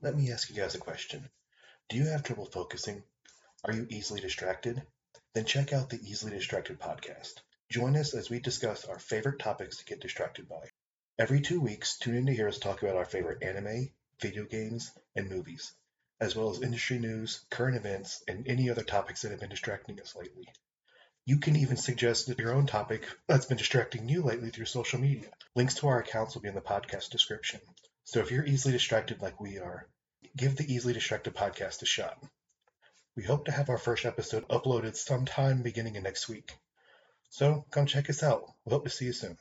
Let me ask you guys a question. Do you have trouble focusing? Are you easily distracted? Then check out the Easily Distracted podcast. Join us as we discuss our favorite topics to get distracted by. Every two weeks, tune in to hear us talk about our favorite anime, video games, and movies, as well as industry news, current events, and any other topics that have been distracting us lately. You can even suggest your own topic that's been distracting you lately through social media. Links to our accounts will be in the podcast description. So if you're easily distracted like we are, give the Easily Distracted podcast a shot. We hope to have our first episode uploaded sometime beginning of next week. So come check us out. We hope to see you soon.